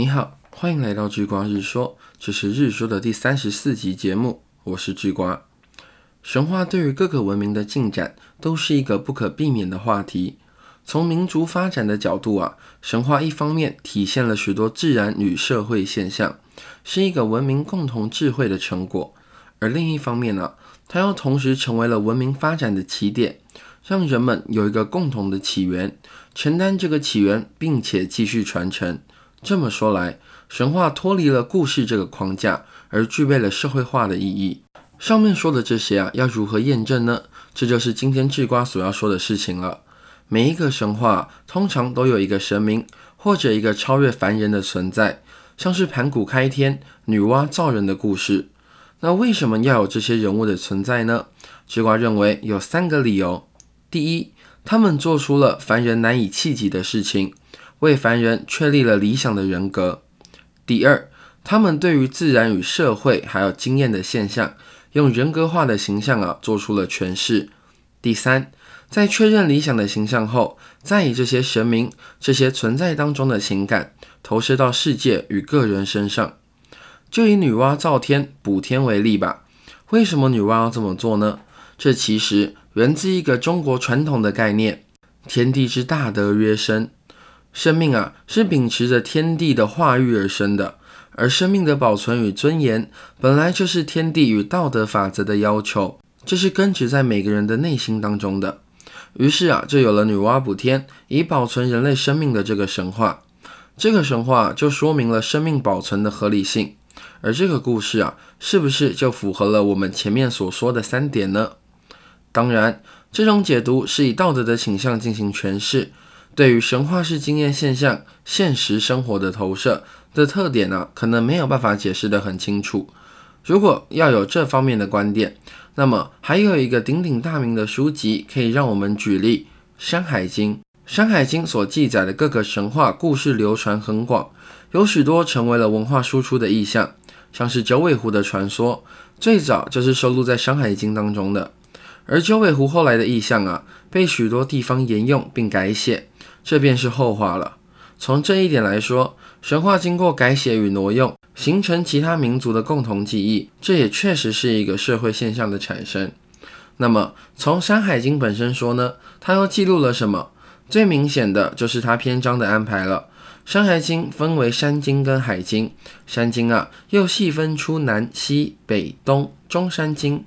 你好，欢迎来到智瓜日说，这是日说的第三十四集节目，我是智瓜。神话对于各个文明的进展都是一个不可避免的话题。从民族发展的角度啊，神话一方面体现了许多自然与社会现象，是一个文明共同智慧的成果；而另一方面呢，它又同时成为了文明发展的起点，让人们有一个共同的起源，承担这个起源，并且继续传承。这么说来，神话脱离了故事这个框架，而具备了社会化的意义。上面说的这些啊，要如何验证呢？这就是今天智瓜所要说的事情了。每一个神话通常都有一个神明或者一个超越凡人的存在，像是盘古开天、女娲造人的故事。那为什么要有这些人物的存在呢？智瓜认为有三个理由：第一，他们做出了凡人难以企及的事情，为凡人确立了理想的人格；第二，他们对于自然与社会还有经验的现象，用人格化的形象啊做出了诠释；第三。在确认理想的形象后，再以这些神明、这些存在当中的情感投射到世界与个人身上。就以女娲造天补天为例吧。为什么女娲要这么做呢？这其实源自一个中国传统的概念：天地之大德曰生。生命啊，是秉持着天地的化育而生的，而生命的保存与尊严，本来就是天地与道德法则的要求，这是根植在每个人的内心当中的。于是啊，就有了女娲补天以保存人类生命的这个神话。这个神话就说明了生命保存的合理性。而这个故事啊，是不是就符合了我们前面所说的三点呢？当然，这种解读是以道德的倾向进行诠释，对于神话式经验现象、现实生活的投射的特点呢，可能没有办法解释得很清楚。如果要有这方面的观点，那么还有一个鼎鼎大名的书籍可以让我们举例，《山海经》。《山海经》所记载的各个神话故事流传很广，有许多成为了文化输出的意象，像是九尾狐的传说，最早就是收录在《山海经》当中的。而九尾狐后来的意象啊，被许多地方沿用并改写，这便是后话了。从这一点来说，神话经过改写与挪用。形成其他民族的共同记忆，这也确实是一个社会现象的产生。那么，从《山海经》本身说呢，它又记录了什么？最明显的就是它篇章的安排了。《山海经》分为山经跟海经，山经啊又细分出南、西、北、东、中山经，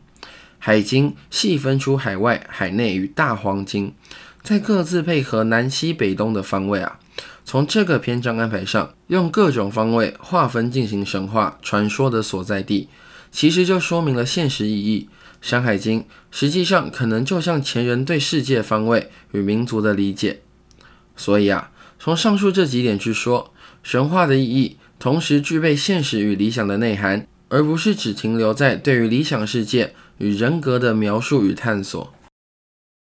海经细分出海外、海内与大荒经，在各自配合南、西、北、东的方位啊。从这个篇章安排上，用各种方位划分进行神话传说的所在地，其实就说明了现实意义。《山海经》实际上可能就像前人对世界方位与民族的理解。所以啊，从上述这几点去说，神话的意义同时具备现实与理想的内涵，而不是只停留在对于理想世界与人格的描述与探索。